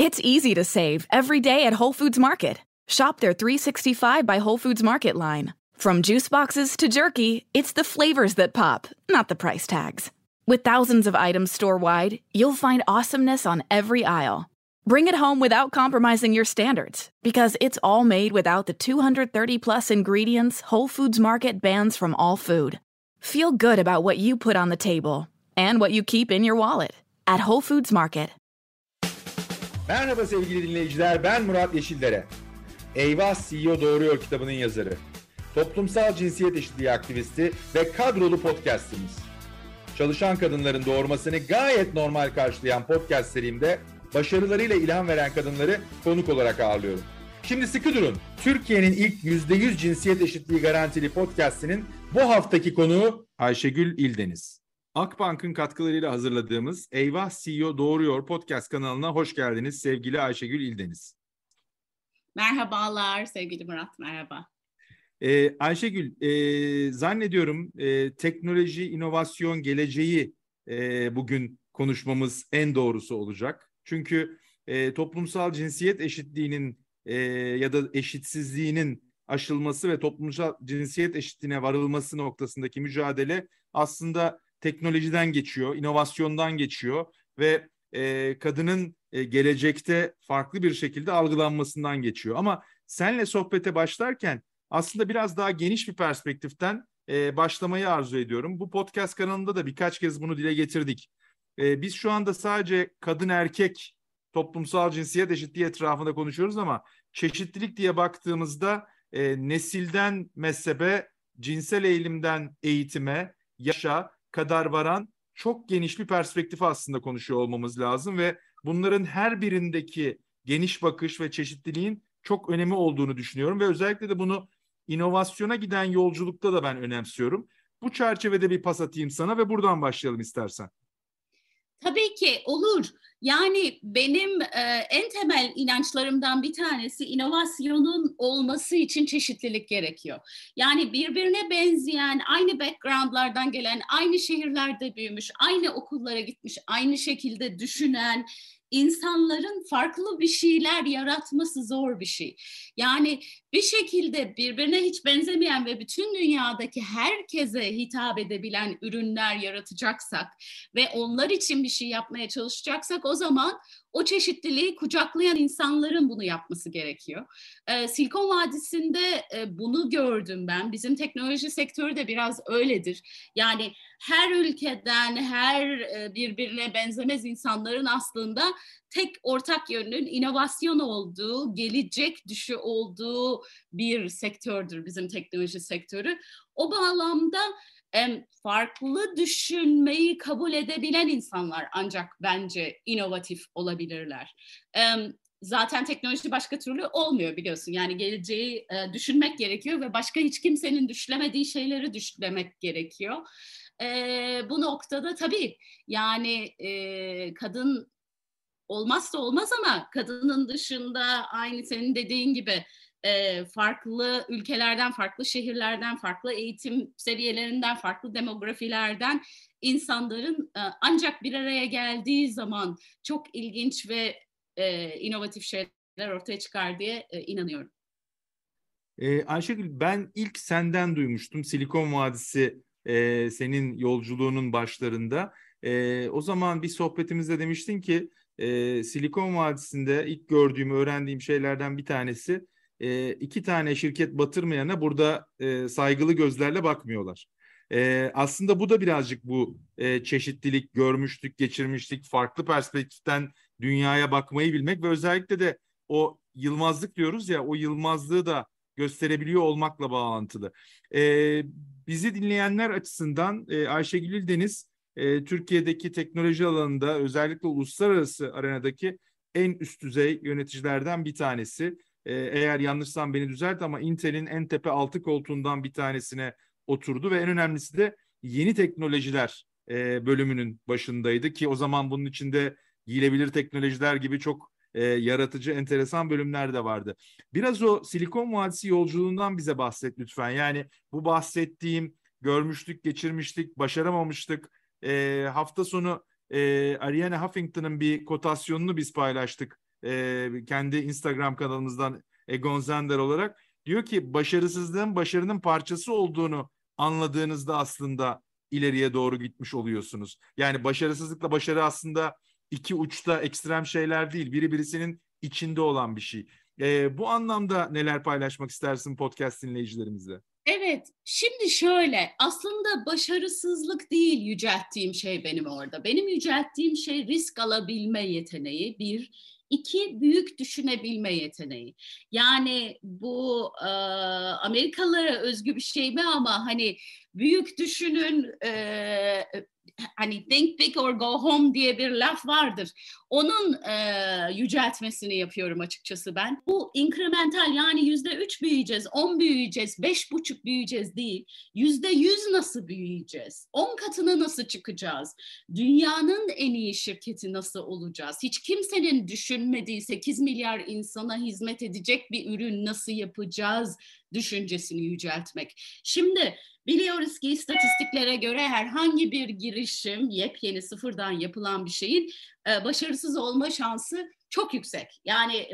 It's easy to save every day at Whole Foods Market. Shop their 365 by Whole Foods Market line. From juice boxes to jerky, it's the flavors that pop, not the price tags. With thousands of items store wide, you'll find awesomeness on every aisle. Bring it home without compromising your standards, because it's all made without the 230 plus ingredients Whole Foods Market bans from all food. Feel good about what you put on the table and what you keep in your wallet at Whole Foods Market. Merhaba sevgili dinleyiciler, ben Murat Yeşillere. Eyvah CEO Doğruyor kitabının yazarı. Toplumsal cinsiyet eşitliği aktivisti ve kadrolu podcastimiz. Çalışan kadınların doğurmasını gayet normal karşılayan podcast serimde başarılarıyla ilham veren kadınları konuk olarak ağırlıyorum. Şimdi sıkı durun. Türkiye'nin ilk %100 cinsiyet eşitliği garantili podcastinin bu haftaki konuğu Ayşegül İldeniz. Akbank'ın katkılarıyla hazırladığımız Eyvah CEO Doğruyor podcast kanalına hoş geldiniz sevgili Ayşegül İldeniz. Merhabalar sevgili Murat, merhaba. Ee, Ayşegül, e, zannediyorum e, teknoloji, inovasyon, geleceği e, bugün konuşmamız en doğrusu olacak. Çünkü e, toplumsal cinsiyet eşitliğinin e, ya da eşitsizliğinin aşılması ve toplumsal cinsiyet eşitliğine varılması noktasındaki mücadele aslında teknolojiden geçiyor, inovasyondan geçiyor ve e, kadının e, gelecekte farklı bir şekilde algılanmasından geçiyor. Ama senle sohbete başlarken aslında biraz daha geniş bir perspektiften e, başlamayı arzu ediyorum. Bu podcast kanalında da birkaç kez bunu dile getirdik. E, biz şu anda sadece kadın erkek toplumsal cinsiyet eşitliği etrafında konuşuyoruz ama çeşitlilik diye baktığımızda e, nesilden mezhebe, cinsel eğilimden eğitime, yaşa kadar varan çok geniş bir perspektif aslında konuşuyor olmamız lazım ve bunların her birindeki geniş bakış ve çeşitliliğin çok önemi olduğunu düşünüyorum ve özellikle de bunu inovasyona giden yolculukta da ben önemsiyorum. Bu çerçevede bir pas atayım sana ve buradan başlayalım istersen. Tabii ki olur. Yani benim e, en temel inançlarımdan bir tanesi inovasyonun olması için çeşitlilik gerekiyor. Yani birbirine benzeyen, aynı backgroundlardan gelen, aynı şehirlerde büyümüş, aynı okullara gitmiş, aynı şekilde düşünen, insanların farklı bir şeyler yaratması zor bir şey. Yani bir şekilde birbirine hiç benzemeyen ve bütün dünyadaki herkese hitap edebilen ürünler yaratacaksak ve onlar için bir şey yapmaya çalışacaksak o zaman o çeşitliliği kucaklayan insanların bunu yapması gerekiyor. Ee, Silikon Vadisi'nde e, bunu gördüm ben. Bizim teknoloji sektörü de biraz öyledir. Yani her ülkeden, her e, birbirine benzemez insanların aslında tek ortak yönünün inovasyon olduğu, gelecek düşü olduğu bir sektördür bizim teknoloji sektörü. O bağlamda farklı düşünmeyi kabul edebilen insanlar ancak bence inovatif olabilirler. Zaten teknoloji başka türlü olmuyor biliyorsun. Yani geleceği e, düşünmek gerekiyor ve başka hiç kimsenin düşlemediği şeyleri düşlemek gerekiyor. Bu noktada tabii yani e, kadın olmazsa olmaz ama kadının dışında aynı senin dediğin gibi e, farklı ülkelerden, farklı şehirlerden, farklı eğitim seviyelerinden, farklı demografilerden insanların e, ancak bir araya geldiği zaman çok ilginç ve e, inovatif şeyler ortaya çıkar diye e, inanıyorum. Ee, Ayşegül ben ilk senden duymuştum Silikon Vadisi e, senin yolculuğunun başlarında. E, o zaman bir sohbetimizde demiştin ki e, Silikon Vadisi'nde ilk gördüğüm, öğrendiğim şeylerden bir tanesi e, iki tane şirket batırmayana burada e, saygılı gözlerle bakmıyorlar. E, aslında bu da birazcık bu e, çeşitlilik, görmüştük, geçirmiştik, farklı perspektiften dünyaya bakmayı bilmek ve özellikle de o yılmazlık diyoruz ya, o yılmazlığı da gösterebiliyor olmakla bağlantılı. E, bizi dinleyenler açısından e, Ayşegül İldeniz, e, Türkiye'deki teknoloji alanında özellikle uluslararası arenadaki en üst düzey yöneticilerden bir tanesi. E, eğer yanlışsam beni düzelt ama Intel'in en tepe altı koltuğundan bir tanesine oturdu ve en önemlisi de yeni teknolojiler e, bölümünün başındaydı ki o zaman bunun içinde giyilebilir teknolojiler gibi çok e, yaratıcı, enteresan bölümler de vardı. Biraz o Silikon Vadisi yolculuğundan bize bahset lütfen. Yani bu bahsettiğim görmüştük, geçirmiştik, başaramamıştık. E, hafta sonu e, Ariane Huffington'ın bir kotasyonunu biz paylaştık e, kendi Instagram kanalımızdan Egon Zender olarak diyor ki başarısızlığın başarının parçası olduğunu anladığınızda aslında ileriye doğru gitmiş oluyorsunuz. Yani başarısızlıkla başarı aslında iki uçta ekstrem şeyler değil. Biri birisinin içinde olan bir şey. E, bu anlamda neler paylaşmak istersin podcast dinleyicilerimizle? Evet, şimdi şöyle aslında başarısızlık değil yücelttiğim şey benim orada. Benim yücelttiğim şey risk alabilme yeteneği bir, iki büyük düşünebilme yeteneği. Yani bu e, Amerikalılara özgü bir şey mi ama hani büyük düşünün e, hani think big or go home diye bir laf vardır. Onun e, yüceltmesini yapıyorum açıkçası ben. Bu incremental yani yüzde üç büyüyeceğiz, on büyüyeceğiz, beş buçuk büyüyeceğiz değil. Yüzde yüz nasıl büyüyeceğiz? On katına nasıl çıkacağız? Dünyanın en iyi şirketi nasıl olacağız? Hiç kimsenin düşünmediği 8 milyar insana hizmet edecek bir ürün nasıl yapacağız düşüncesini yüceltmek. Şimdi Biliyoruz ki istatistiklere göre herhangi bir girişim, yepyeni sıfırdan yapılan bir şeyin e, başarısız olma şansı çok yüksek. Yani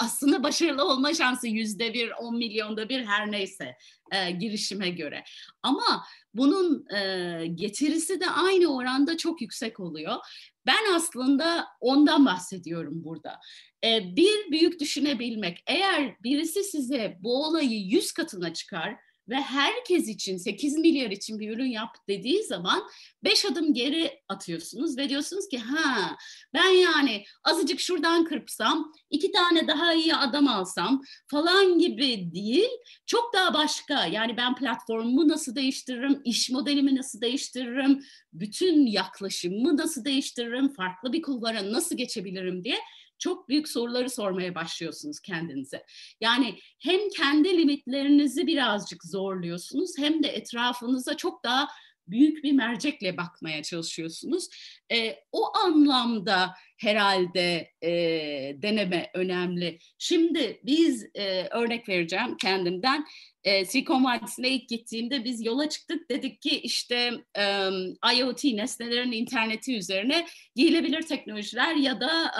aslında başarılı olma şansı yüzde bir, on milyonda bir her neyse e, girişime göre. Ama bunun e, getirisi de aynı oranda çok yüksek oluyor. Ben aslında ondan bahsediyorum burada. E, bir büyük düşünebilmek. Eğer birisi size bu olayı yüz katına çıkar, ve herkes için 8 milyar için bir ürün yap dediği zaman 5 adım geri atıyorsunuz ve diyorsunuz ki ha ben yani azıcık şuradan kırpsam iki tane daha iyi adam alsam falan gibi değil çok daha başka yani ben platformumu nasıl değiştiririm iş modelimi nasıl değiştiririm bütün yaklaşımımı nasıl değiştiririm farklı bir kulvara nasıl geçebilirim? diye çok büyük soruları sormaya başlıyorsunuz kendinize. Yani hem kendi limitlerinizi birazcık zorluyorsunuz hem de etrafınıza çok daha büyük bir mercekle bakmaya çalışıyorsunuz. E, o anlamda herhalde e, deneme önemli. Şimdi biz e, örnek vereceğim kendimden. E, Silikon Vadisi'ne ilk gittiğimde biz yola çıktık. Dedik ki işte e, IoT nesnelerin interneti üzerine giyilebilir teknolojiler ya da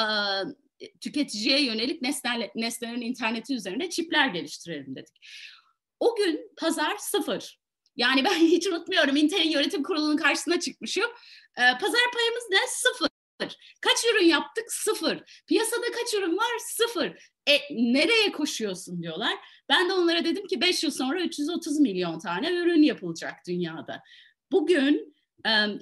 tüketiciye yönelik nesneler, nesnelerin interneti üzerine çipler geliştirelim dedik. O gün pazar sıfır. Yani ben hiç unutmuyorum Intel'in yönetim kurulunun karşısına çıkmışım. Ee, pazar payımız ne? Sıfır. Kaç ürün yaptık? Sıfır. Piyasada kaç ürün var? Sıfır. E, nereye koşuyorsun diyorlar. Ben de onlara dedim ki 5 yıl sonra 330 milyon tane ürün yapılacak dünyada. Bugün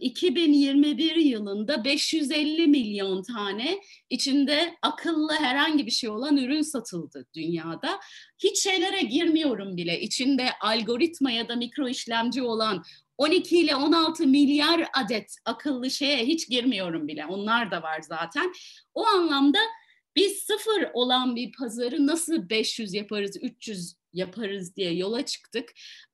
2021 yılında 550 milyon tane içinde akıllı herhangi bir şey olan ürün satıldı dünyada. Hiç şeylere girmiyorum bile. İçinde algoritma ya da mikro işlemci olan 12 ile 16 milyar adet akıllı şeye hiç girmiyorum bile. Onlar da var zaten. O anlamda biz sıfır olan bir pazarı nasıl 500 yaparız, 300 yaparız diye yola çıktık.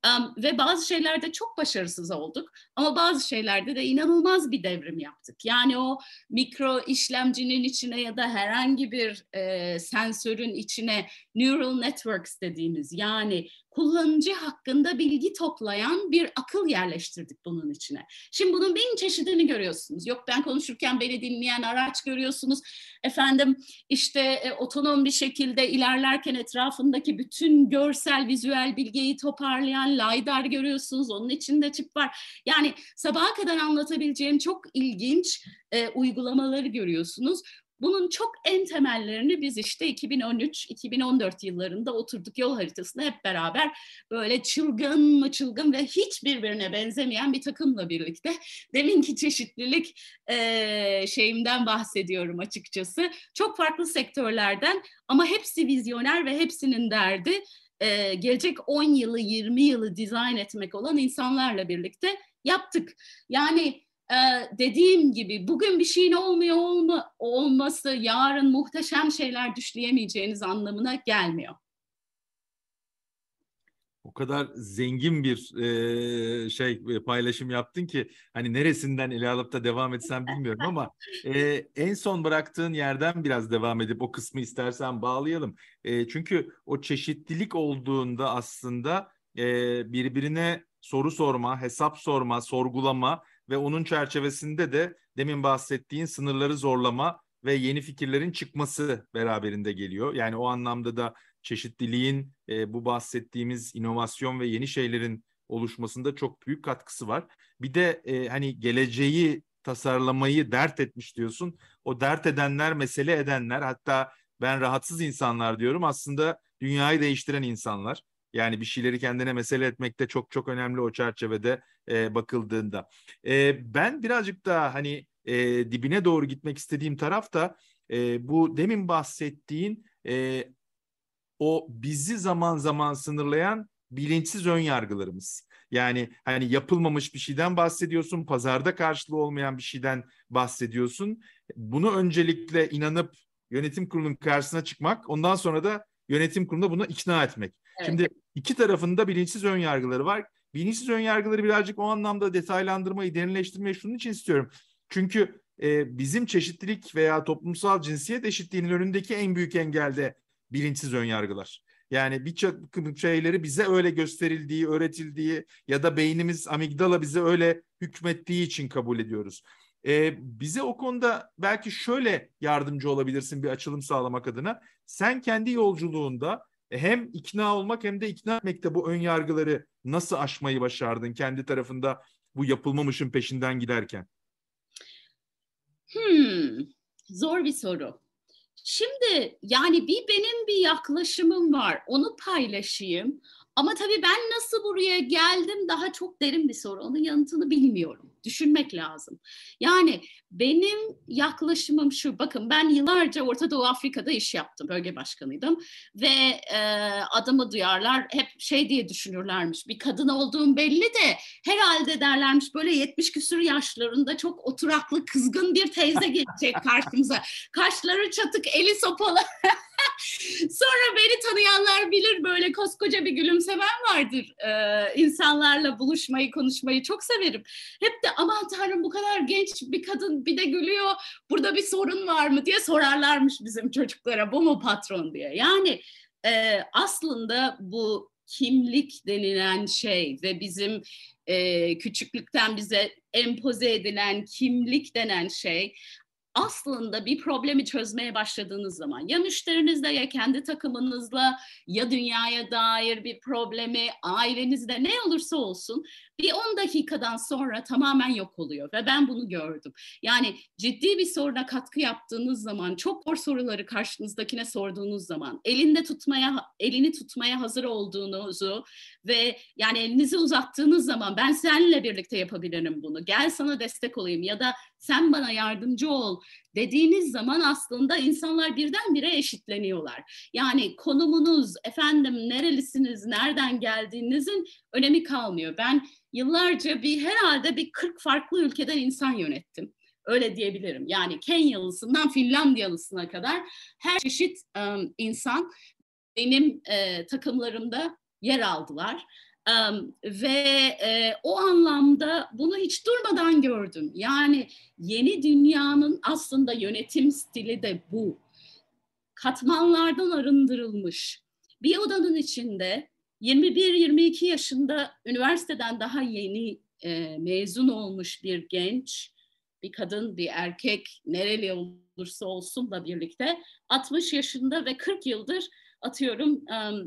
Um, ve bazı şeylerde çok başarısız olduk ama bazı şeylerde de inanılmaz bir devrim yaptık. Yani o mikro işlemcinin içine ya da herhangi bir e, sensörün içine neural networks dediğimiz yani kullanıcı hakkında bilgi toplayan bir akıl yerleştirdik bunun içine. Şimdi bunun bin çeşidini görüyorsunuz. Yok ben konuşurken beni dinleyen araç görüyorsunuz. Efendim işte e, otonom bir şekilde ilerlerken etrafındaki bütün görsel, vizüel bilgiyi toparlayan LiDAR görüyorsunuz. Onun içinde çip var. Yani sabaha kadar anlatabileceğim çok ilginç e, uygulamaları görüyorsunuz. Bunun çok en temellerini biz işte 2013-2014 yıllarında oturduk yol haritasında hep beraber böyle çılgın mı çılgın ve hiç birbirine benzemeyen bir takımla birlikte deminki çeşitlilik e, şeyimden bahsediyorum açıkçası. Çok farklı sektörlerden ama hepsi vizyoner ve hepsinin derdi e, gelecek 10 yılı 20 yılı dizayn etmek olan insanlarla birlikte yaptık. Yani e, dediğim gibi bugün bir şeyin olmuyor olma, olması yarın muhteşem şeyler düşleyemeyeceğiniz anlamına gelmiyor. O kadar zengin bir e, şey paylaşım yaptın ki hani neresinden ele alıp da devam etsem bilmiyorum ama e, en son bıraktığın yerden biraz devam edip o kısmı istersen bağlayalım. E, çünkü o çeşitlilik olduğunda aslında e, birbirine soru sorma, hesap sorma, sorgulama ve onun çerçevesinde de demin bahsettiğin sınırları zorlama ve yeni fikirlerin çıkması beraberinde geliyor. Yani o anlamda da çeşitliliğin e, bu bahsettiğimiz inovasyon ve yeni şeylerin oluşmasında çok büyük katkısı var. Bir de e, hani geleceği tasarlamayı dert etmiş diyorsun. O dert edenler, mesele edenler hatta ben rahatsız insanlar diyorum aslında dünyayı değiştiren insanlar. Yani bir şeyleri kendine mesele etmekte çok çok önemli o çerçevede e, bakıldığında. E, ben birazcık daha hani e, dibine doğru gitmek istediğim taraf da e, bu demin bahsettiğin e, o bizi zaman zaman sınırlayan bilinçsiz ön yargılarımız. Yani hani yapılmamış bir şeyden bahsediyorsun, pazarda karşılığı olmayan bir şeyden bahsediyorsun. Bunu öncelikle inanıp yönetim kurulunun karşısına çıkmak, ondan sonra da yönetim kurulunda bunu ikna etmek. Evet. Şimdi iki tarafında bilinçsiz ön yargıları var. Bilinçsiz ön yargıları birazcık o anlamda detaylandırmayı, derinleştirmeyi şunun için istiyorum. Çünkü e, bizim çeşitlilik veya toplumsal cinsiyet eşitliğinin önündeki en büyük engelde bilinçsiz ön yargılar. Yani birçok şeyleri bize öyle gösterildiği, öğretildiği ya da beynimiz amigdala bize öyle hükmettiği için kabul ediyoruz. Ee, bize o konuda belki şöyle yardımcı olabilirsin bir açılım sağlamak adına. Sen kendi yolculuğunda hem ikna olmak hem de ikna etmekte bu ön yargıları nasıl aşmayı başardın kendi tarafında bu yapılmamışın peşinden giderken? Hmm, zor bir soru. Şimdi yani bir benim bir yaklaşımım var. Onu paylaşayım. Ama tabii ben nasıl buraya geldim daha çok derin bir soru. Onun yanıtını bilmiyorum. Düşünmek lazım. Yani benim yaklaşımım şu. Bakın ben yıllarca Orta Doğu Afrika'da iş yaptım. Bölge başkanıydım. Ve e, adımı duyarlar. Hep şey diye düşünürlermiş. Bir kadın olduğum belli de herhalde derlermiş böyle 70 küsur yaşlarında çok oturaklı kızgın bir teyze gelecek karşımıza. Kaşları çatık, eli sopalı. Sonra beni tanıyanlar bilir böyle koskoca bir gülümsemem vardır. Ee, insanlarla buluşmayı, konuşmayı çok severim. Hep de aman tanrım bu kadar genç bir kadın bir de gülüyor. Burada bir sorun var mı diye sorarlarmış bizim çocuklara. Bu mu patron diye. Yani e, aslında bu kimlik denilen şey ve bizim e, küçüklükten bize empoze edilen kimlik denen şey aslında bir problemi çözmeye başladığınız zaman ya müşterinizle ya kendi takımınızla ya dünyaya dair bir problemi ailenizde ne olursa olsun bir 10 dakikadan sonra tamamen yok oluyor ve ben bunu gördüm. Yani ciddi bir soruna katkı yaptığınız zaman, çok zor soruları karşınızdakine sorduğunuz zaman, elinde tutmaya elini tutmaya hazır olduğunuzu ve yani elinizi uzattığınız zaman ben seninle birlikte yapabilirim bunu. Gel sana destek olayım ya da sen bana yardımcı ol dediğiniz zaman aslında insanlar birdenbire eşitleniyorlar. Yani konumunuz, efendim nerelisiniz, nereden geldiğinizin önemi kalmıyor. Ben yıllarca bir herhalde bir 40 farklı ülkeden insan yönettim. Öyle diyebilirim. Yani Kenyalısından Finlandiyalısına kadar her çeşit um, insan benim e, takımlarımda yer aldılar. Ve e, o anlamda bunu hiç durmadan gördüm. Yani yeni dünyanın aslında yönetim stili de bu. Katmanlardan arındırılmış. Bir odanın içinde 21-22 yaşında üniversiteden daha yeni e, mezun olmuş bir genç, bir kadın, bir erkek, nereli olursa olsun da birlikte 60 yaşında ve 40 yıldır atıyorum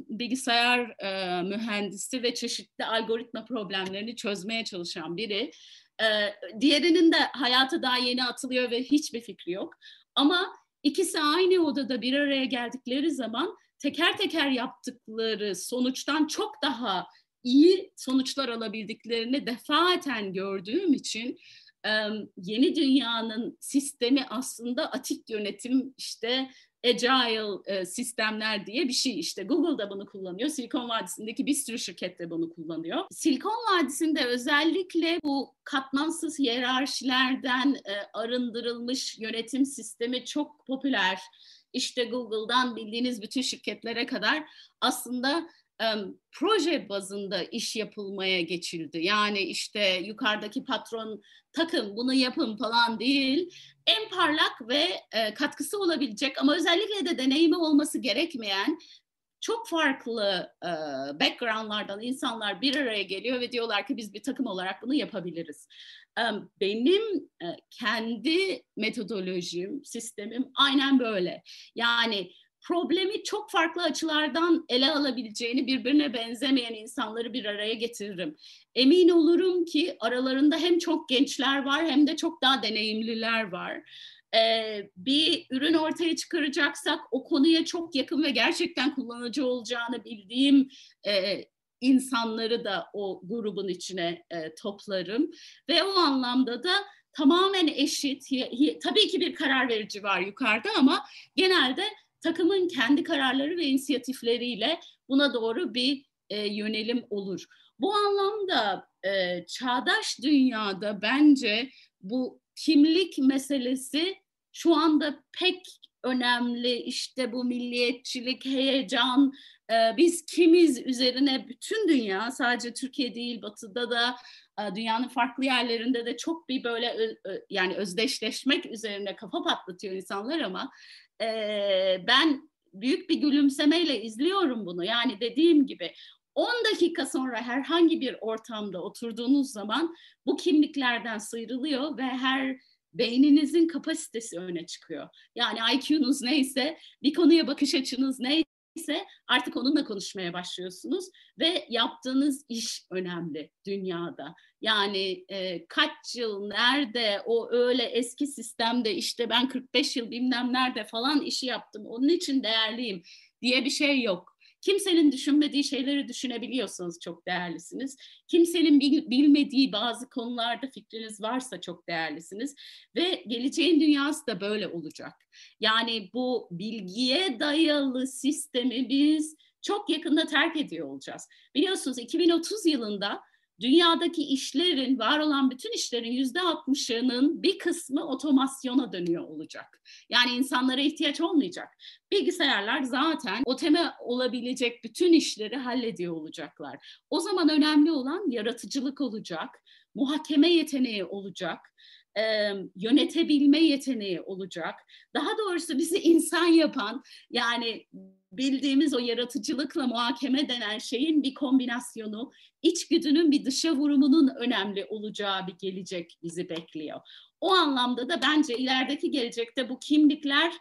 bilgisayar mühendisi ve çeşitli algoritma problemlerini çözmeye çalışan biri. Diğerinin de hayata daha yeni atılıyor ve hiçbir fikri yok. Ama ikisi aynı odada bir araya geldikleri zaman teker teker yaptıkları sonuçtan çok daha iyi sonuçlar alabildiklerini defaten gördüğüm için yeni dünyanın sistemi aslında atik yönetim işte agile e, sistemler diye bir şey işte Google da bunu kullanıyor. Silikon Vadisi'ndeki bir sürü şirket de bunu kullanıyor. Silikon Vadisi'nde özellikle bu katmansız hiyerarşilerden e, arındırılmış yönetim sistemi çok popüler. İşte Google'dan bildiğiniz bütün şirketlere kadar aslında proje bazında iş yapılmaya geçildi. Yani işte yukarıdaki patron takın bunu yapın falan değil. En parlak ve e, katkısı olabilecek ama özellikle de deneyimi olması gerekmeyen çok farklı e, backgroundlardan insanlar bir araya geliyor ve diyorlar ki biz bir takım olarak bunu yapabiliriz. Benim e, kendi metodolojim, sistemim aynen böyle. Yani problemi çok farklı açılardan ele alabileceğini, birbirine benzemeyen insanları bir araya getiririm. Emin olurum ki aralarında hem çok gençler var hem de çok daha deneyimliler var e, bir ürün ortaya çıkaracaksak o konuya çok yakın ve gerçekten kullanıcı olacağını bildiğim e, insanları da o grubun içine e, toplarım ve o anlamda da tamamen eşit. Tabii ki bir karar verici var yukarıda ama genelde takımın kendi kararları ve inisiyatifleriyle buna doğru bir e, yönelim olur. Bu anlamda e, çağdaş dünyada bence bu kimlik meselesi şu anda pek önemli. İşte bu milliyetçilik, heyecan, e, biz kimiz üzerine bütün dünya sadece Türkiye değil Batı'da da e, dünyanın farklı yerlerinde de çok bir böyle yani özdeşleşmek üzerine kafa patlatıyor insanlar ama e, ben büyük bir gülümsemeyle izliyorum bunu. Yani dediğim gibi 10 dakika sonra herhangi bir ortamda oturduğunuz zaman bu kimliklerden sıyrılıyor ve her beyninizin kapasitesi öne çıkıyor. Yani IQ'nuz neyse, bir konuya bakış açınız neyse artık onunla konuşmaya başlıyorsunuz ve yaptığınız iş önemli dünyada. Yani e, kaç yıl nerede o öyle eski sistemde işte ben 45 yıl bilmem nerede falan işi yaptım onun için değerliyim diye bir şey yok. Kimsenin düşünmediği şeyleri düşünebiliyorsanız çok değerlisiniz. Kimsenin bilmediği bazı konularda fikriniz varsa çok değerlisiniz. Ve geleceğin dünyası da böyle olacak. Yani bu bilgiye dayalı sistemi biz çok yakında terk ediyor olacağız. Biliyorsunuz 2030 yılında dünyadaki işlerin, var olan bütün işlerin yüzde altmışının bir kısmı otomasyona dönüyor olacak. Yani insanlara ihtiyaç olmayacak. Bilgisayarlar zaten oteme olabilecek bütün işleri hallediyor olacaklar. O zaman önemli olan yaratıcılık olacak, muhakeme yeteneği olacak, e, yönetebilme yeteneği olacak. Daha doğrusu bizi insan yapan yani bildiğimiz o yaratıcılıkla muhakeme denen şeyin bir kombinasyonu, içgüdünün bir dışa vurumunun önemli olacağı bir gelecek bizi bekliyor. O anlamda da bence ilerideki gelecekte bu kimlikler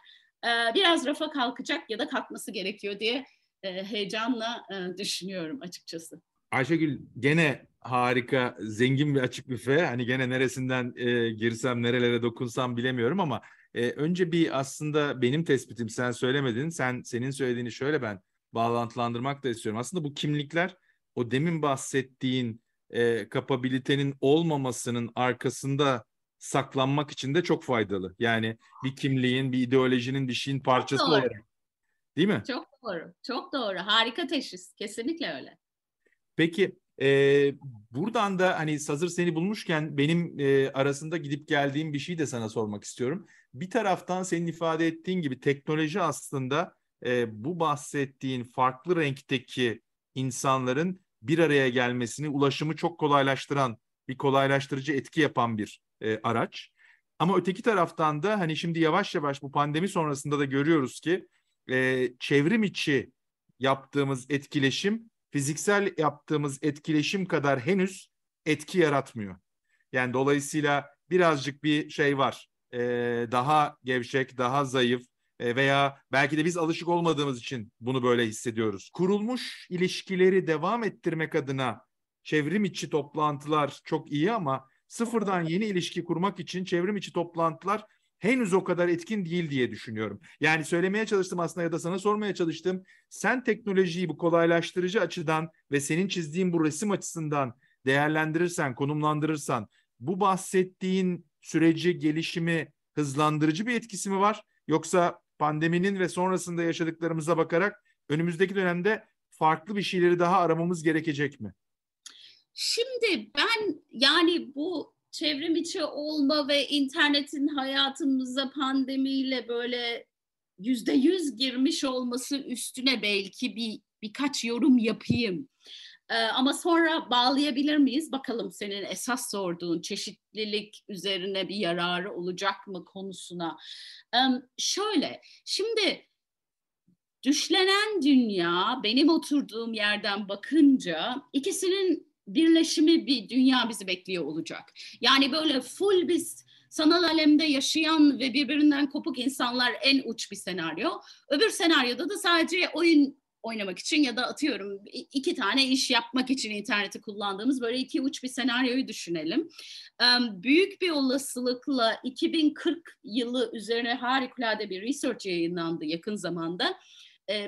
e, biraz rafa kalkacak ya da kalkması gerekiyor diye e, heyecanla e, düşünüyorum açıkçası. Ayşegül gene harika, zengin bir açık büfe. Hani gene neresinden e, girsem, nerelere dokunsam bilemiyorum ama e, önce bir aslında benim tespitim sen söylemedin. Sen senin söylediğini şöyle ben bağlantılandırmak da istiyorum. Aslında bu kimlikler o demin bahsettiğin e, kapabilitenin olmamasının arkasında saklanmak için de çok faydalı. Yani bir kimliğin, bir ideolojinin, bir şeyin parçası çok olarak. Değil mi? Çok doğru. Çok doğru. Harika teşhis. Kesinlikle öyle. Peki e, buradan da hani hazır seni bulmuşken benim e, arasında gidip geldiğim bir şey de sana sormak istiyorum. Bir taraftan senin ifade ettiğin gibi teknoloji aslında e, bu bahsettiğin farklı renkteki insanların bir araya gelmesini, ulaşımı çok kolaylaştıran, bir kolaylaştırıcı etki yapan bir e, araç. Ama öteki taraftan da hani şimdi yavaş yavaş bu pandemi sonrasında da görüyoruz ki e, çevrim içi yaptığımız etkileşim fiziksel yaptığımız etkileşim kadar henüz etki yaratmıyor. Yani dolayısıyla birazcık bir şey var. E, daha gevşek, daha zayıf e, veya belki de biz alışık olmadığımız için bunu böyle hissediyoruz. Kurulmuş ilişkileri devam ettirmek adına çevrim içi toplantılar çok iyi ama sıfırdan yeni ilişki kurmak için çevrim içi toplantılar henüz o kadar etkin değil diye düşünüyorum. Yani söylemeye çalıştım aslında ya da sana sormaya çalıştım. Sen teknolojiyi bu kolaylaştırıcı açıdan ve senin çizdiğin bu resim açısından değerlendirirsen, konumlandırırsan bu bahsettiğin süreci, gelişimi hızlandırıcı bir etkisi mi var? Yoksa pandeminin ve sonrasında yaşadıklarımıza bakarak önümüzdeki dönemde farklı bir şeyleri daha aramamız gerekecek mi? Şimdi ben yani bu çevrim içi olma ve internetin hayatımıza pandemiyle böyle yüzde yüz girmiş olması üstüne belki bir birkaç yorum yapayım. Ee, ama sonra bağlayabilir miyiz? Bakalım senin esas sorduğun çeşitlilik üzerine bir yararı olacak mı konusuna. Şöyle, şimdi düşlenen dünya benim oturduğum yerden bakınca ikisinin birleşimi bir dünya bizi bekliyor olacak. Yani böyle full biz sanal alemde yaşayan ve birbirinden kopuk insanlar en uç bir senaryo. Öbür senaryoda da sadece oyun oynamak için ya da atıyorum iki tane iş yapmak için interneti kullandığımız böyle iki uç bir senaryoyu düşünelim. Büyük bir olasılıkla 2040 yılı üzerine harikulade bir research yayınlandı yakın zamanda.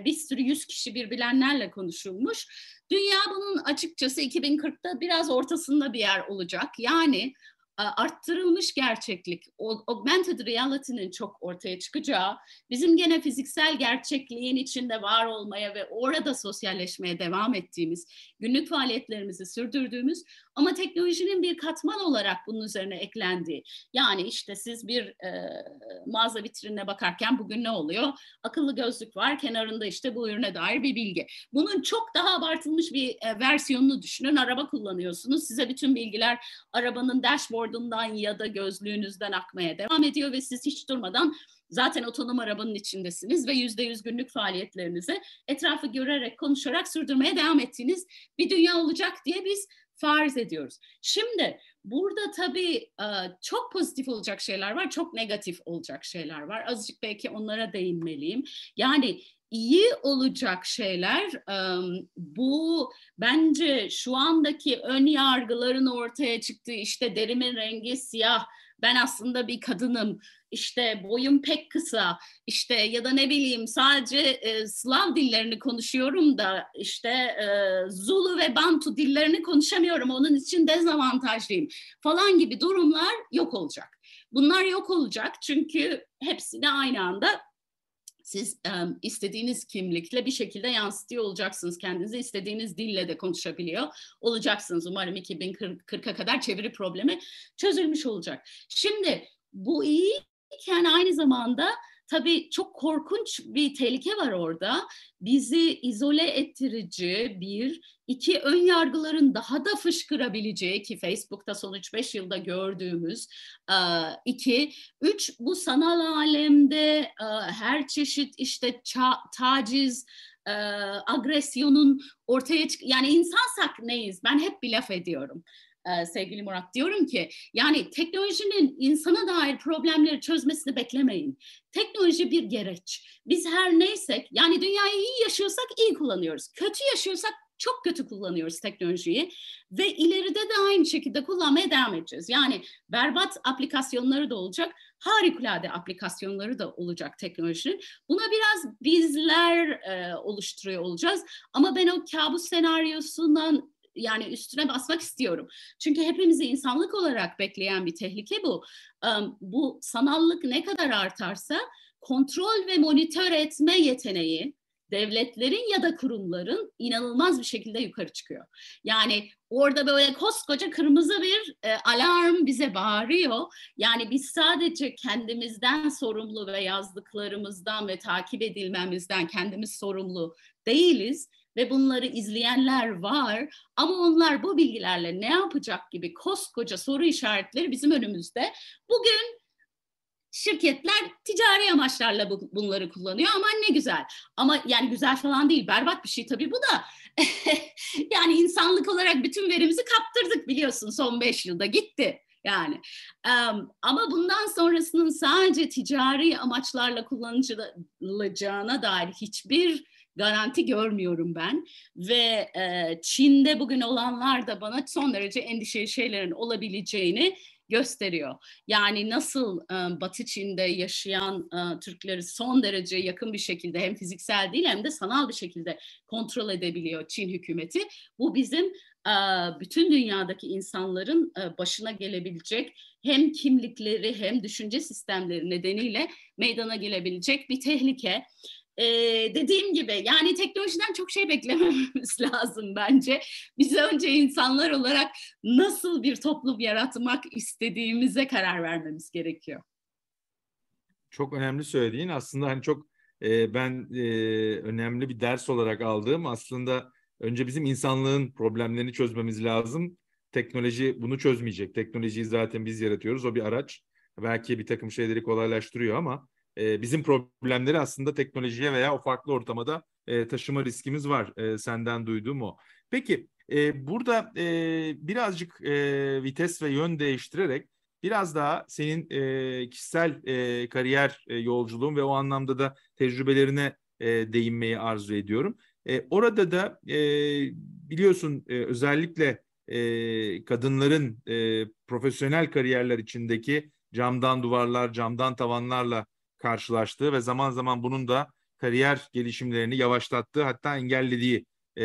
Bir sürü yüz kişi birbirlerle konuşulmuş. Dünya bunun açıkçası 2040'ta biraz ortasında bir yer olacak. Yani arttırılmış gerçeklik, augmented reality'nin çok ortaya çıkacağı, bizim gene fiziksel gerçekliğin içinde var olmaya ve orada sosyalleşmeye devam ettiğimiz, günlük faaliyetlerimizi sürdürdüğümüz ama teknolojinin bir katman olarak bunun üzerine eklendiği. Yani işte siz bir e, mağaza vitrinine bakarken bugün ne oluyor? Akıllı gözlük var, kenarında işte bu ürüne dair bir bilgi. Bunun çok daha abartılmış bir e, versiyonunu düşünün. Araba kullanıyorsunuz. Size bütün bilgiler arabanın dashboardundan ya da gözlüğünüzden akmaya devam ediyor ve siz hiç durmadan Zaten otonom arabanın içindesiniz ve yüzde yüz günlük faaliyetlerinizi etrafı görerek, konuşarak sürdürmeye devam ettiğiniz bir dünya olacak diye biz farz ediyoruz. Şimdi burada tabii çok pozitif olacak şeyler var, çok negatif olacak şeyler var. Azıcık belki onlara değinmeliyim. Yani iyi olacak şeyler bu bence şu andaki ön yargıların ortaya çıktığı işte derimin rengi siyah ben aslında bir kadınım işte boyum pek kısa işte ya da ne bileyim sadece e, Slav dillerini konuşuyorum da işte e, Zulu ve Bantu dillerini konuşamıyorum onun için dezavantajlıyım falan gibi durumlar yok olacak. Bunlar yok olacak çünkü hepsini aynı anda siz um, istediğiniz kimlikle bir şekilde yansıtıyor olacaksınız kendinizi. istediğiniz dille de konuşabiliyor olacaksınız. Umarım 2040'a kadar çeviri problemi çözülmüş olacak. Şimdi bu iyiyken aynı zamanda tabii çok korkunç bir tehlike var orada. Bizi izole ettirici bir, iki ön yargıların daha da fışkırabileceği ki Facebook'ta son 3-5 yılda gördüğümüz iki, üç bu sanal alemde her çeşit işte taciz, agresyonun ortaya çık yani insansak neyiz? Ben hep bir laf ediyorum e, sevgili Murat. Diyorum ki yani teknolojinin insana dair problemleri çözmesini beklemeyin. Teknoloji bir gereç. Biz her neysek yani dünyayı iyi yaşıyorsak iyi kullanıyoruz. Kötü yaşıyorsak çok kötü kullanıyoruz teknolojiyi ve ileride de aynı şekilde kullanmaya devam edeceğiz. Yani berbat aplikasyonları da olacak, harikulade aplikasyonları da olacak teknolojinin. Buna biraz bizler e, oluşturuyor olacağız. Ama ben o kabus senaryosundan yani üstüne basmak istiyorum. Çünkü hepimizi insanlık olarak bekleyen bir tehlike bu. Bu sanallık ne kadar artarsa kontrol ve monitör etme yeteneği devletlerin ya da kurumların inanılmaz bir şekilde yukarı çıkıyor. Yani orada böyle koskoca kırmızı bir e, alarm bize bağırıyor. Yani biz sadece kendimizden sorumlu ve yazdıklarımızdan ve takip edilmemizden kendimiz sorumlu değiliz ve bunları izleyenler var ama onlar bu bilgilerle ne yapacak gibi koskoca soru işaretleri bizim önümüzde. Bugün şirketler ticari amaçlarla bu, bunları kullanıyor ama ne güzel. Ama yani güzel falan değil berbat bir şey tabii bu da. yani insanlık olarak bütün verimizi kaptırdık biliyorsun son beş yılda gitti. Yani um, ama bundan sonrasının sadece ticari amaçlarla kullanılacağına dair hiçbir garanti görmüyorum ben ve e, Çin'de bugün olanlar da bana son derece endişeli şeylerin olabileceğini gösteriyor. Yani nasıl e, Batı Çin'de yaşayan e, Türkleri son derece yakın bir şekilde hem fiziksel değil hem de sanal bir şekilde kontrol edebiliyor Çin hükümeti. Bu bizim e, bütün dünyadaki insanların e, başına gelebilecek hem kimlikleri hem düşünce sistemleri nedeniyle meydana gelebilecek bir tehlike e, dediğim gibi yani teknolojiden çok şey beklememiz lazım bence. Biz önce insanlar olarak nasıl bir toplum yaratmak istediğimize karar vermemiz gerekiyor. Çok önemli söylediğin aslında hani çok e, ben e, önemli bir ders olarak aldığım aslında önce bizim insanlığın problemlerini çözmemiz lazım. Teknoloji bunu çözmeyecek. Teknolojiyi zaten biz yaratıyoruz. O bir araç. Belki bir takım şeyleri kolaylaştırıyor ama e, bizim problemleri aslında teknolojiye veya o farklı ortama da e, taşıma riskimiz var. E, senden duyduğum o. Peki e, burada e, birazcık e, vites ve yön değiştirerek biraz daha senin e, kişisel e, kariyer e, yolculuğun ve o anlamda da tecrübelerine e, değinmeyi arzu ediyorum. E, orada da e, biliyorsun e, özellikle e, kadınların e, profesyonel kariyerler içindeki camdan duvarlar, camdan tavanlarla karşılaştığı ve zaman zaman bunun da kariyer gelişimlerini yavaşlattığı hatta engellediği e,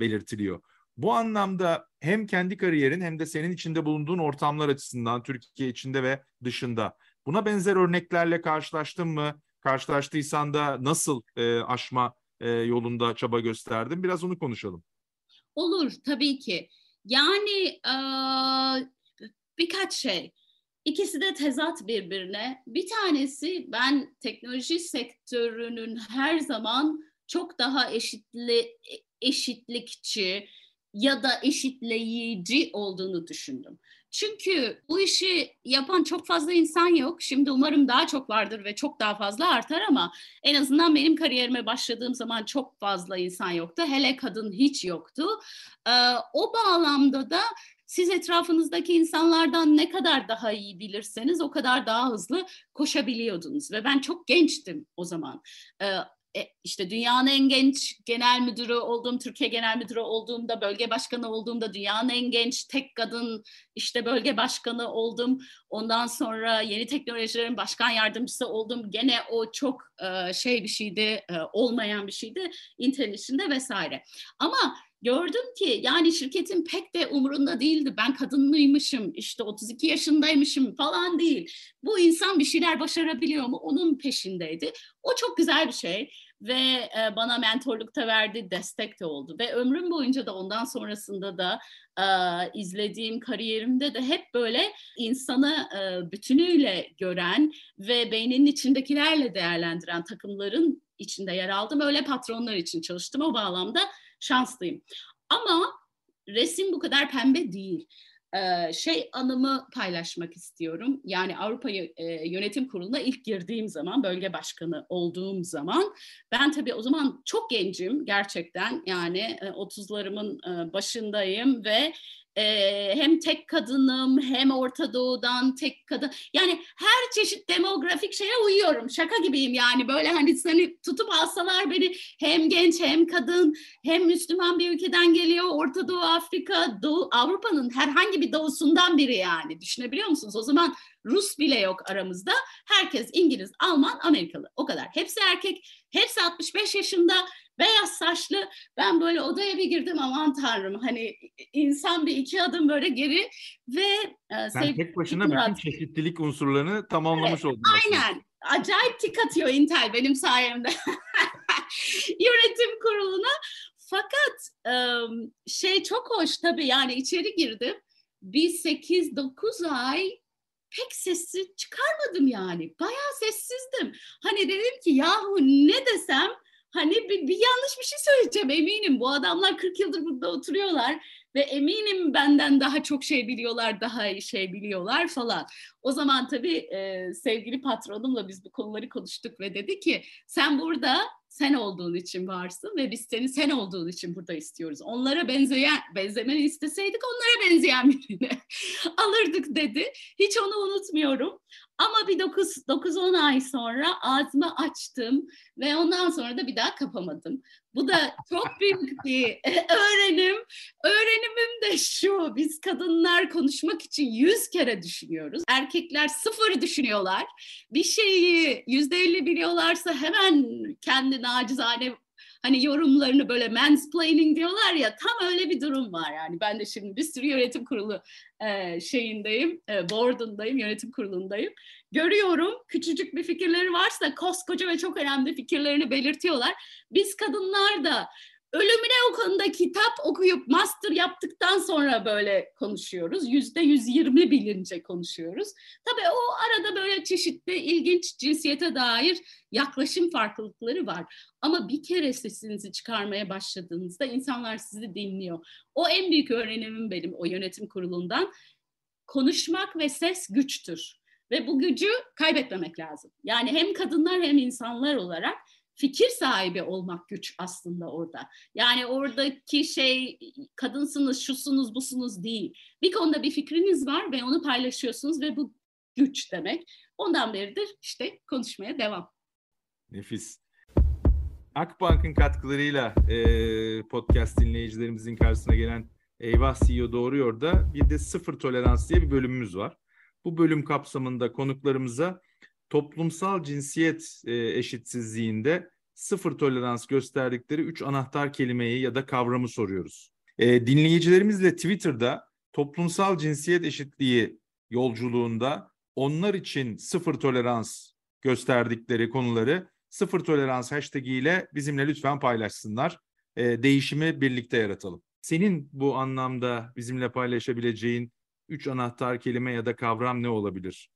belirtiliyor. Bu anlamda hem kendi kariyerin hem de senin içinde bulunduğun ortamlar açısından Türkiye içinde ve dışında buna benzer örneklerle karşılaştın mı? Karşılaştıysan da nasıl e, aşma e, yolunda çaba gösterdin? Biraz onu konuşalım. Olur tabii ki. Yani e, birkaç şey. İkisi de tezat birbirine. Bir tanesi ben teknoloji sektörünün her zaman çok daha eşitli eşitlikçi ya da eşitleyici olduğunu düşündüm. Çünkü bu işi yapan çok fazla insan yok. Şimdi umarım daha çok vardır ve çok daha fazla artar ama en azından benim kariyerime başladığım zaman çok fazla insan yoktu. Hele kadın hiç yoktu. Ee, o bağlamda da siz etrafınızdaki insanlardan ne kadar daha iyi bilirseniz o kadar daha hızlı koşabiliyordunuz. Ve ben çok gençtim o zaman. Ee, e, işte dünyanın en genç genel müdürü olduğum, Türkiye genel müdürü olduğumda, bölge başkanı olduğumda dünyanın en genç tek kadın işte bölge başkanı oldum. Ondan sonra yeni teknolojilerin başkan yardımcısı oldum. Gene o çok e, şey bir şeydi, e, olmayan bir şeydi Intel içinde vesaire. Ama gördüm ki yani şirketin pek de umurunda değildi. Ben kadın mıymışım, işte 32 yaşındaymışım falan değil. Bu insan bir şeyler başarabiliyor mu? Onun peşindeydi. O çok güzel bir şey ve e, bana mentorluk da verdi, destek de oldu. Ve ömrüm boyunca da ondan sonrasında da e, izlediğim kariyerimde de hep böyle insanı e, bütünüyle gören ve beyninin içindekilerle değerlendiren takımların içinde yer aldım. Öyle patronlar için çalıştım. O bağlamda şanslıyım. Ama resim bu kadar pembe değil. Ee, şey anımı paylaşmak istiyorum. Yani Avrupa e, Yönetim Kurulu'na ilk girdiğim zaman, bölge başkanı olduğum zaman, ben tabii o zaman çok gencim gerçekten. Yani 30'larımın e, e, başındayım ve e, hem tek kadınım hem Orta Doğu'dan tek kadın. Yani her çeşit demografik şeye uyuyorum. Şaka gibiyim yani. Böyle hani seni tutup alsalar beni hem genç hem kadın hem Müslüman bir ülkeden geliyor. Orta Doğu Afrika Doğu Avrupa'nın herhangi bir doğusundan biri yani. Düşünebiliyor musunuz? O zaman Rus bile yok aramızda. Herkes İngiliz Alman Amerikalı. O kadar. Hepsi erkek. Hepsi 65 yaşında beyaz saçlı ben böyle odaya bir girdim aman tanrım hani insan bir iki adım böyle geri ve e, Sen tek başına bütün çeşitlilik unsurlarını tamamlamış evet, oldun. Aynen. Acayip tik atıyor Intel benim sayemde. Yönetim kuruluna. Fakat şey çok hoş tabii yani içeri girdim. Bir 8-9 ay pek sessiz çıkarmadım yani. Bayağı sessizdim. Hani dedim ki yahu ne desem hani bir, bir yanlış bir şey söyleyeceğim eminim. Bu adamlar 40 yıldır burada oturuyorlar ve eminim benden daha çok şey biliyorlar, daha iyi şey biliyorlar falan. O zaman tabii e, sevgili patronumla biz bu konuları konuştuk ve dedi ki sen burada sen olduğun için varsın ve biz seni sen olduğun için burada istiyoruz. Onlara benzeyen, benzemeni isteseydik onlara benzeyen birini alırdık dedi. Hiç onu unutmuyorum. Ama bir 9-10 ay sonra ağzımı açtım ve ondan sonra da bir daha kapamadım. Bu da çok büyük bir öğrenim. Öğrenimim de şu, biz kadınlar konuşmak için yüz kere düşünüyoruz. Erkekler sıfır düşünüyorlar. Bir şeyi yüzde elli biliyorlarsa hemen kendi nacizane hani yorumlarını böyle mansplaining diyorlar ya tam öyle bir durum var yani. Ben de şimdi bir sürü yönetim kurulu e, şeyindeyim, e, board'undayım, yönetim kurulundayım. Görüyorum küçücük bir fikirleri varsa koskoca ve çok önemli fikirlerini belirtiyorlar. Biz kadınlar da ölümüne o konuda kitap okuyup master yaptıktan sonra böyle konuşuyoruz. Yüzde yüz yirmi bilince konuşuyoruz. Tabii o arada böyle çeşitli ilginç cinsiyete dair yaklaşım farklılıkları var. Ama bir kere sesinizi çıkarmaya başladığınızda insanlar sizi dinliyor. O en büyük öğrenimim benim o yönetim kurulundan. Konuşmak ve ses güçtür ve bu gücü kaybetmemek lazım. Yani hem kadınlar hem insanlar olarak fikir sahibi olmak güç aslında orada. Yani oradaki şey kadınsınız, şusunuz, busunuz değil. Bir konuda bir fikriniz var ve onu paylaşıyorsunuz ve bu güç demek. Ondan beridir işte konuşmaya devam. Nefis. Akbank'ın katkılarıyla e, podcast dinleyicilerimizin karşısına gelen Eyvah CEO Doğruyor da bir de sıfır tolerans diye bir bölümümüz var. Bu bölüm kapsamında konuklarımıza toplumsal cinsiyet e, eşitsizliğinde sıfır tolerans gösterdikleri üç anahtar kelimeyi ya da kavramı soruyoruz. E, dinleyicilerimizle Twitter'da toplumsal cinsiyet eşitliği yolculuğunda onlar için sıfır tolerans gösterdikleri konuları sıfır tolerans hashtag ile bizimle lütfen paylaşsınlar. E, değişimi birlikte yaratalım. Senin bu anlamda bizimle paylaşabileceğin üç anahtar kelime ya da kavram ne olabilir?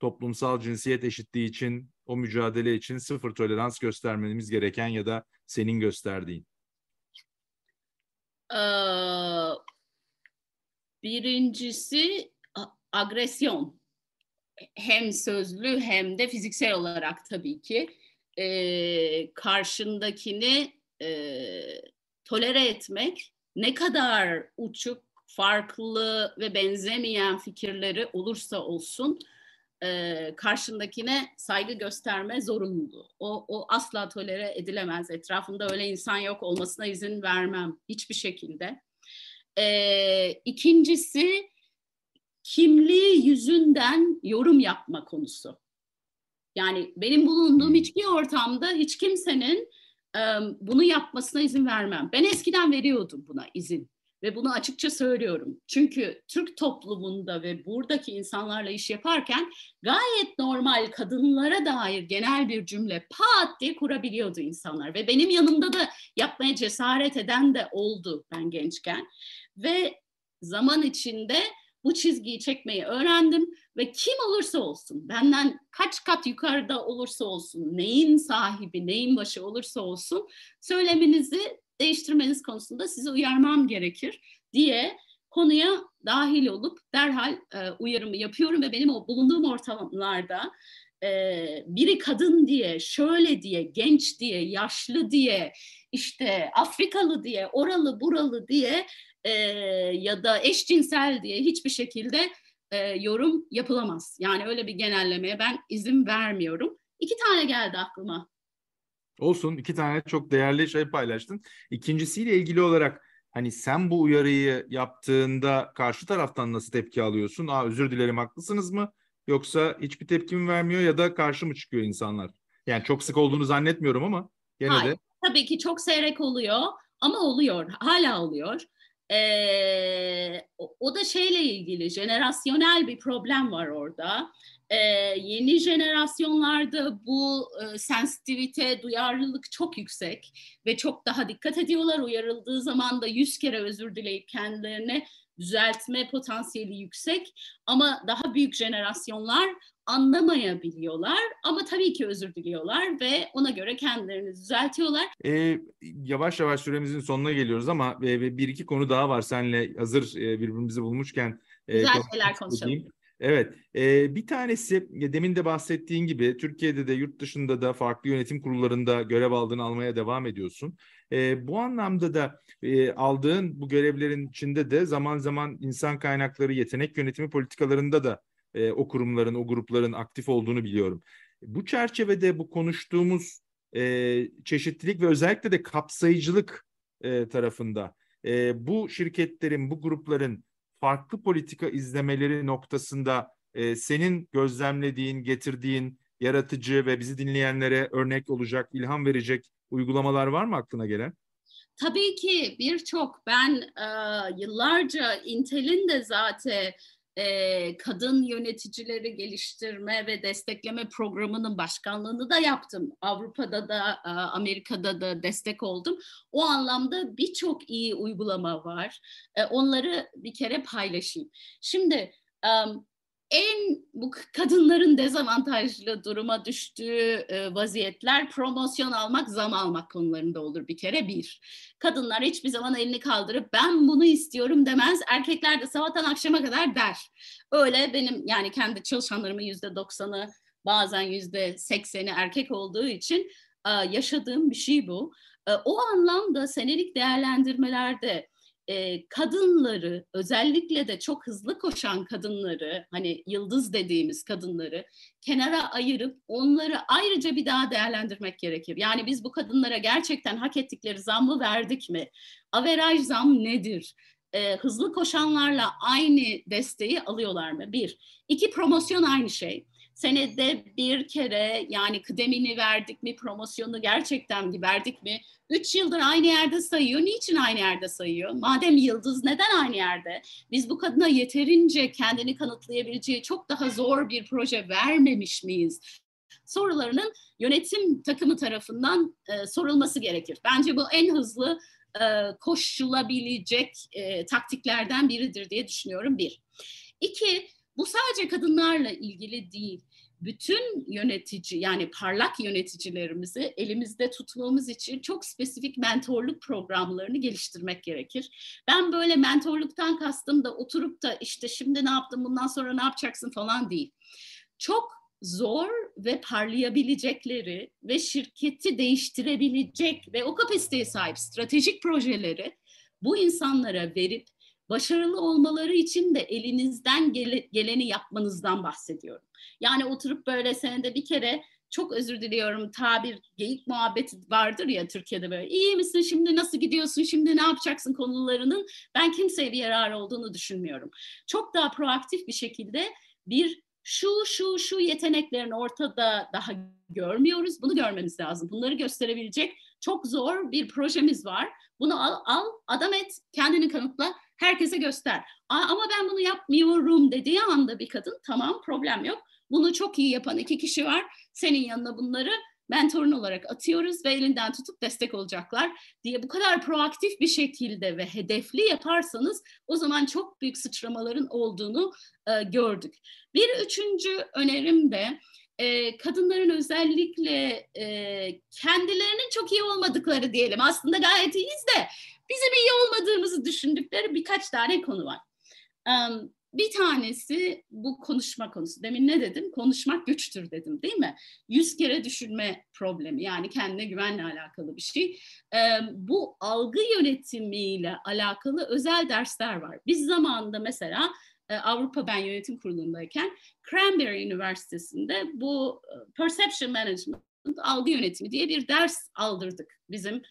Toplumsal cinsiyet eşitliği için, o mücadele için sıfır tolerans göstermemiz gereken ya da senin gösterdiğin. Ee, birincisi agresyon. Hem sözlü hem de fiziksel olarak tabii ki. Ee, karşındakini e, tolere etmek ne kadar uçuk, farklı ve benzemeyen fikirleri olursa olsun e, karşındakine saygı gösterme zorunlu. O, o asla tolere edilemez. Etrafında öyle insan yok olmasına izin vermem hiçbir şekilde. E, ikincisi kimliği yüzünden yorum yapma konusu. Yani benim bulunduğum hmm. hiçbir ortamda hiç kimsenin e, bunu yapmasına izin vermem. Ben eskiden veriyordum buna izin ve bunu açıkça söylüyorum. Çünkü Türk toplumunda ve buradaki insanlarla iş yaparken gayet normal kadınlara dair genel bir cümle pat diye kurabiliyordu insanlar. Ve benim yanımda da yapmaya cesaret eden de oldu ben gençken. Ve zaman içinde bu çizgiyi çekmeyi öğrendim ve kim olursa olsun, benden kaç kat yukarıda olursa olsun, neyin sahibi, neyin başı olursa olsun söyleminizi değiştirmeniz konusunda sizi uyarmam gerekir diye konuya dahil olup derhal e, uyarımı yapıyorum ve benim o bulunduğum ortamlarda e, biri kadın diye, şöyle diye, genç diye, yaşlı diye, işte Afrikalı diye, oralı buralı diye e, ya da eşcinsel diye hiçbir şekilde e, yorum yapılamaz. Yani öyle bir genellemeye ben izin vermiyorum. İki tane geldi aklıma. Olsun iki tane çok değerli şey paylaştın. İkincisiyle ilgili olarak hani sen bu uyarıyı yaptığında karşı taraftan nasıl tepki alıyorsun? Aa özür dilerim haklısınız mı? Yoksa hiçbir tepki mi vermiyor ya da karşı mı çıkıyor insanlar? Yani çok sık olduğunu zannetmiyorum ama gene Hayır, de. Tabii ki çok seyrek oluyor ama oluyor. Hala oluyor. Ee, o, o da şeyle ilgili jenerasyonel bir problem var orada e, yeni jenerasyonlarda bu e, sensitivite, duyarlılık çok yüksek ve çok daha dikkat ediyorlar. Uyarıldığı zaman da yüz kere özür dileyip kendilerine düzeltme potansiyeli yüksek ama daha büyük jenerasyonlar anlamayabiliyorlar ama tabii ki özür diliyorlar ve ona göre kendilerini düzeltiyorlar. Ee, yavaş yavaş süremizin sonuna geliyoruz ama e, bir iki konu daha var seninle hazır e, birbirimizi bulmuşken. E, Güzel şeyler konuşalım. Evet, e, bir tanesi demin de bahsettiğin gibi Türkiye'de de yurt dışında da farklı yönetim kurullarında görev aldığını almaya devam ediyorsun. E, bu anlamda da e, aldığın bu görevlerin içinde de zaman zaman insan kaynakları yetenek yönetimi politikalarında da e, o kurumların, o grupların aktif olduğunu biliyorum. Bu çerçevede bu konuştuğumuz e, çeşitlilik ve özellikle de kapsayıcılık e, tarafında e, bu şirketlerin, bu grupların farklı politika izlemeleri noktasında e, senin gözlemlediğin, getirdiğin yaratıcı ve bizi dinleyenlere örnek olacak, ilham verecek uygulamalar var mı aklına gelen? Tabii ki birçok. Ben e, yıllarca Intel'in de zaten e, kadın yöneticileri geliştirme ve destekleme programının başkanlığını da yaptım. Avrupa'da da e, Amerika'da da destek oldum. O anlamda birçok iyi uygulama var. E, onları bir kere paylaşayım. Şimdi en bu kadınların dezavantajlı duruma düştüğü e, vaziyetler promosyon almak, zam almak konularında olur bir kere bir. Kadınlar hiçbir zaman elini kaldırıp ben bunu istiyorum demez. Erkekler de sabahtan akşama kadar der. Öyle benim yani kendi çalışanlarımın yüzde doksanı bazen yüzde sekseni erkek olduğu için e, yaşadığım bir şey bu. E, o anlamda senelik değerlendirmelerde e, kadınları özellikle de çok hızlı koşan kadınları hani yıldız dediğimiz kadınları kenara ayırıp onları ayrıca bir daha değerlendirmek gerekir. Yani biz bu kadınlara gerçekten hak ettikleri zammı verdik mi? Averaj zam nedir? E, hızlı koşanlarla aynı desteği alıyorlar mı? Bir. İki promosyon aynı şey senede bir kere yani kıdemini verdik mi, promosyonu gerçekten verdik mi? Üç yıldır aynı yerde sayıyor. Niçin aynı yerde sayıyor? Madem yıldız neden aynı yerde? Biz bu kadına yeterince kendini kanıtlayabileceği çok daha zor bir proje vermemiş miyiz? Sorularının yönetim takımı tarafından e, sorulması gerekir. Bence bu en hızlı e, koşulabilecek e, taktiklerden biridir diye düşünüyorum bir. İki, bu sadece kadınlarla ilgili değil bütün yönetici yani parlak yöneticilerimizi elimizde tutmamız için çok spesifik mentorluk programlarını geliştirmek gerekir. Ben böyle mentorluktan kastım da oturup da işte şimdi ne yaptın bundan sonra ne yapacaksın falan değil. Çok zor ve parlayabilecekleri ve şirketi değiştirebilecek ve o kapasiteye sahip stratejik projeleri bu insanlara verip başarılı olmaları için de elinizden gele, geleni yapmanızdan bahsediyorum. Yani oturup böyle senede bir kere çok özür diliyorum tabir geyik muhabbeti vardır ya Türkiye'de böyle iyi misin şimdi nasıl gidiyorsun şimdi ne yapacaksın konularının ben kimseye bir yararı olduğunu düşünmüyorum. Çok daha proaktif bir şekilde bir şu şu şu yeteneklerin ortada daha görmüyoruz. Bunu görmemiz lazım. Bunları gösterebilecek çok zor bir projemiz var. Bunu al, al adam et, kendini kanıtla herkese göster. Ama ben bunu yapmıyorum dediği anda bir kadın tamam problem yok. Bunu çok iyi yapan iki kişi var. Senin yanına bunları mentorun olarak atıyoruz ve elinden tutup destek olacaklar diye bu kadar proaktif bir şekilde ve hedefli yaparsanız o zaman çok büyük sıçramaların olduğunu e, gördük. Bir üçüncü önerim de e, kadınların özellikle e, kendilerinin çok iyi olmadıkları diyelim aslında gayet iyiyiz de bizim iyi olmadığımızı düşündükleri birkaç tane konu var. Bir tanesi bu konuşma konusu. Demin ne dedim? Konuşmak güçtür dedim değil mi? Yüz kere düşünme problemi yani kendine güvenle alakalı bir şey. Bu algı yönetimiyle alakalı özel dersler var. Biz zamanında mesela e, Avrupa Ben Yönetim Kurulu'ndayken Cranberry Üniversitesi'nde bu e, Perception Management algı yönetimi diye bir ders aldırdık bizim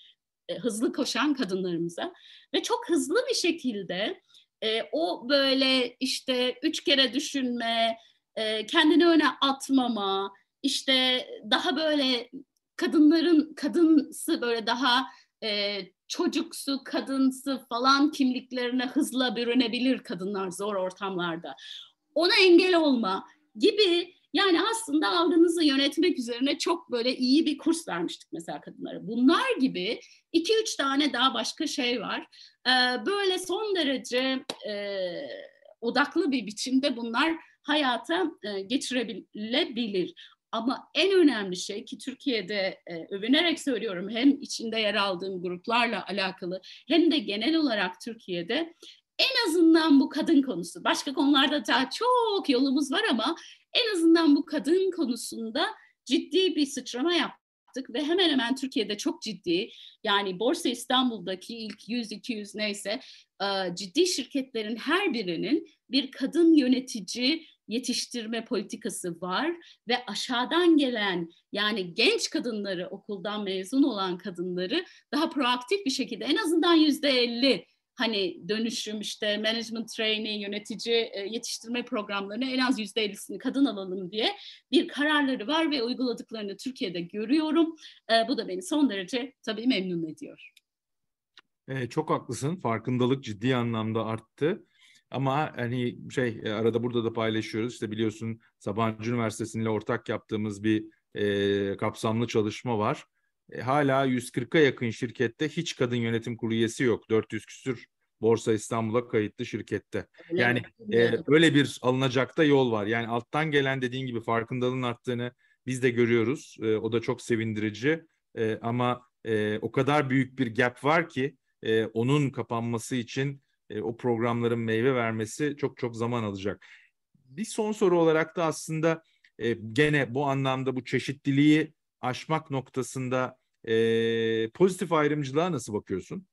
e, hızlı koşan kadınlarımıza ve çok hızlı bir şekilde e, o böyle işte üç kere düşünme, e, kendini öne atmama, işte daha böyle kadınların kadınsı böyle daha e, çocuksu, kadınsı falan kimliklerine hızla bürünebilir kadınlar zor ortamlarda. Ona engel olma gibi yani aslında algınızı yönetmek üzerine çok böyle iyi bir kurs vermiştik mesela kadınlara. Bunlar gibi iki üç tane daha başka şey var. Ee, böyle son derece e, odaklı bir biçimde bunlar hayata e, geçirebilebilir. Ama en önemli şey ki Türkiye'de e, övünerek söylüyorum hem içinde yer aldığım gruplarla alakalı hem de genel olarak Türkiye'de en azından bu kadın konusu. Başka konularda daha çok yolumuz var ama en azından bu kadın konusunda ciddi bir sıçrama yaptık ve hemen hemen Türkiye'de çok ciddi yani Borsa İstanbul'daki ilk 100-200 neyse e, ciddi şirketlerin her birinin bir kadın yönetici yetiştirme politikası var ve aşağıdan gelen yani genç kadınları okuldan mezun olan kadınları daha proaktif bir şekilde en azından yüzde elli hani dönüşüm işte management training, yönetici e, yetiştirme programlarına en az yüzde ellisini kadın alalım diye bir kararları var ve uyguladıklarını Türkiye'de görüyorum. E, bu da beni son derece tabii memnun ediyor. E, çok haklısın. Farkındalık ciddi anlamda arttı. Ama hani şey e, arada burada da paylaşıyoruz. İşte biliyorsun Sabancı Üniversitesi'yle ortak yaptığımız bir e, kapsamlı çalışma var. E, hala 140'a yakın şirkette hiç kadın yönetim kurulu üyesi yok. 400 küsür Borsa İstanbul'a kayıtlı şirkette. Öyle yani e, öyle bir alınacak da yol var. Yani alttan gelen dediğin gibi farkındalığın arttığını biz de görüyoruz. E, o da çok sevindirici. E, ama e, o kadar büyük bir gap var ki e, onun kapanması için e, o programların meyve vermesi çok çok zaman alacak. Bir son soru olarak da aslında e, gene bu anlamda bu çeşitliliği aşmak noktasında e, pozitif ayrımcılığa nasıl bakıyorsun?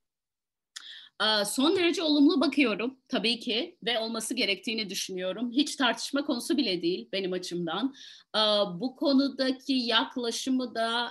Son derece olumlu bakıyorum tabii ki ve olması gerektiğini düşünüyorum. Hiç tartışma konusu bile değil benim açımdan. Bu konudaki yaklaşımı da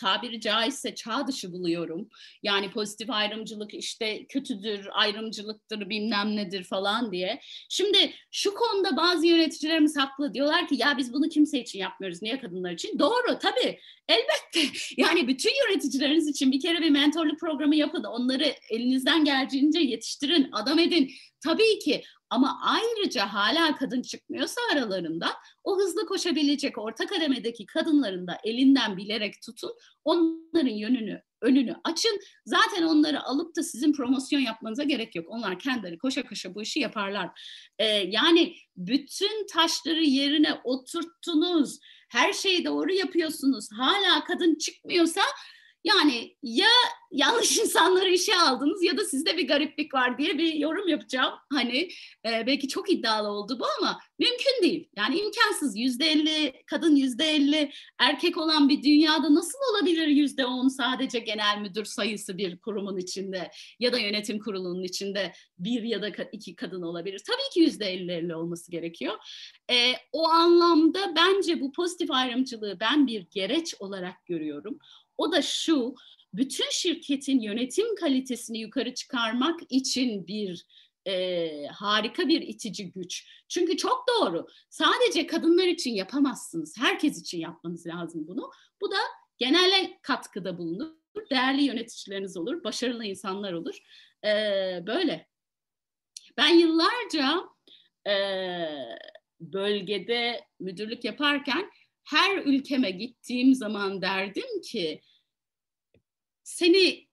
tabiri caizse çağ dışı buluyorum. Yani pozitif ayrımcılık işte kötüdür, ayrımcılıktır bilmem nedir falan diye. Şimdi şu konuda bazı yöneticilerimiz haklı. Diyorlar ki ya biz bunu kimse için yapmıyoruz. Niye kadınlar için? Doğru tabii. Elbette. Yani bütün yöneticileriniz için bir kere bir mentorluk programı yapın. Onları elinizden geldiğince yetiştirin, adam edin. Tabii ki ama ayrıca hala kadın çıkmıyorsa aralarında o hızlı koşabilecek orta kademedeki kadınların da elinden bilerek tutun. Onların yönünü, önünü açın. Zaten onları alıp da sizin promosyon yapmanıza gerek yok. Onlar kendileri koşa koşa bu işi yaparlar. Ee, yani bütün taşları yerine oturttunuz. Her şeyi doğru yapıyorsunuz. Hala kadın çıkmıyorsa yani ya yanlış insanları işe aldınız ya da sizde bir gariplik var diye bir yorum yapacağım. Hani e, belki çok iddialı oldu bu ama mümkün değil. Yani imkansız. Yüzde elli kadın yüzde elli erkek olan bir dünyada nasıl olabilir yüzde on sadece genel müdür sayısı bir kurumun içinde ya da yönetim kurulunun içinde bir ya da iki kadın olabilir. Tabii ki yüzde elli elli olması gerekiyor. E, o anlamda bence bu pozitif ayrımcılığı ben bir gereç olarak görüyorum. O da şu, bütün şirketin yönetim kalitesini yukarı çıkarmak için bir e, harika bir itici güç. Çünkü çok doğru. Sadece kadınlar için yapamazsınız. Herkes için yapmanız lazım bunu. Bu da genele katkıda bulunur. Değerli yöneticileriniz olur, başarılı insanlar olur. E, böyle. Ben yıllarca e, bölgede müdürlük yaparken her ülkeme gittiğim zaman derdim ki seni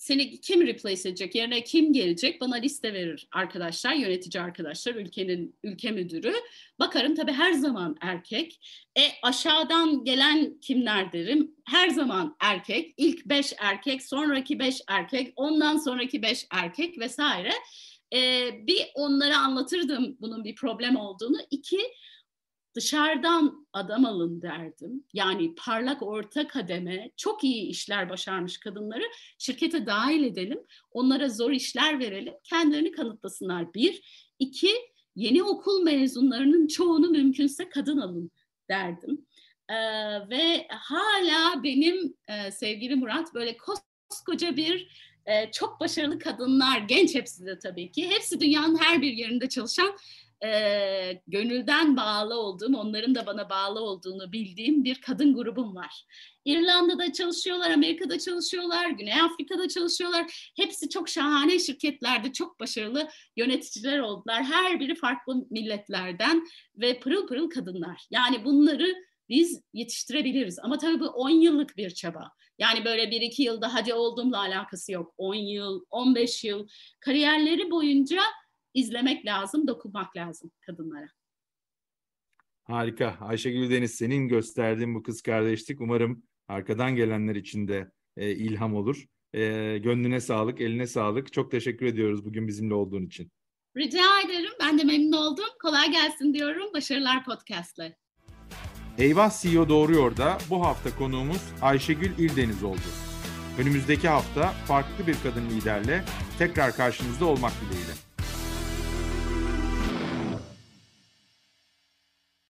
seni kim replace edecek, yerine kim gelecek bana liste verir arkadaşlar, yönetici arkadaşlar, ülkenin ülke müdürü. Bakarım tabii her zaman erkek. E aşağıdan gelen kimler derim? Her zaman erkek. İlk beş erkek, sonraki beş erkek, ondan sonraki beş erkek vesaire. E, bir onlara anlatırdım bunun bir problem olduğunu. İki, dışarıdan adam alın derdim. Yani parlak orta kademe, çok iyi işler başarmış kadınları şirkete dahil edelim. Onlara zor işler verelim. Kendilerini kanıtlasınlar. Bir. iki yeni okul mezunlarının çoğunu mümkünse kadın alın derdim. Ee, ve hala benim e, sevgili Murat böyle koskoca bir e, çok başarılı kadınlar, genç hepsi de tabii ki. Hepsi dünyanın her bir yerinde çalışan e, gönülden bağlı olduğum, onların da bana bağlı olduğunu bildiğim bir kadın grubum var. İrlanda'da çalışıyorlar, Amerika'da çalışıyorlar, Güney Afrika'da çalışıyorlar. Hepsi çok şahane şirketlerde çok başarılı yöneticiler oldular. Her biri farklı milletlerden ve pırıl pırıl kadınlar. Yani bunları biz yetiştirebiliriz. Ama tabii bu 10 yıllık bir çaba. Yani böyle bir iki yılda hadi olduğumla alakası yok. 10 yıl, 15 yıl kariyerleri boyunca izlemek lazım, dokunmak lazım kadınlara. Harika. Ayşegül Deniz senin gösterdiğin bu kız kardeşlik umarım arkadan gelenler için de e, ilham olur. E, gönlüne sağlık, eline sağlık. Çok teşekkür ediyoruz bugün bizimle olduğun için. Rica ederim. Ben de memnun oldum. Kolay gelsin diyorum. Başarılar podcast'le. Eyvah CEO Doğruyor da bu hafta konuğumuz Ayşegül İldeniz oldu. Önümüzdeki hafta farklı bir kadın liderle tekrar karşınızda olmak dileğiyle.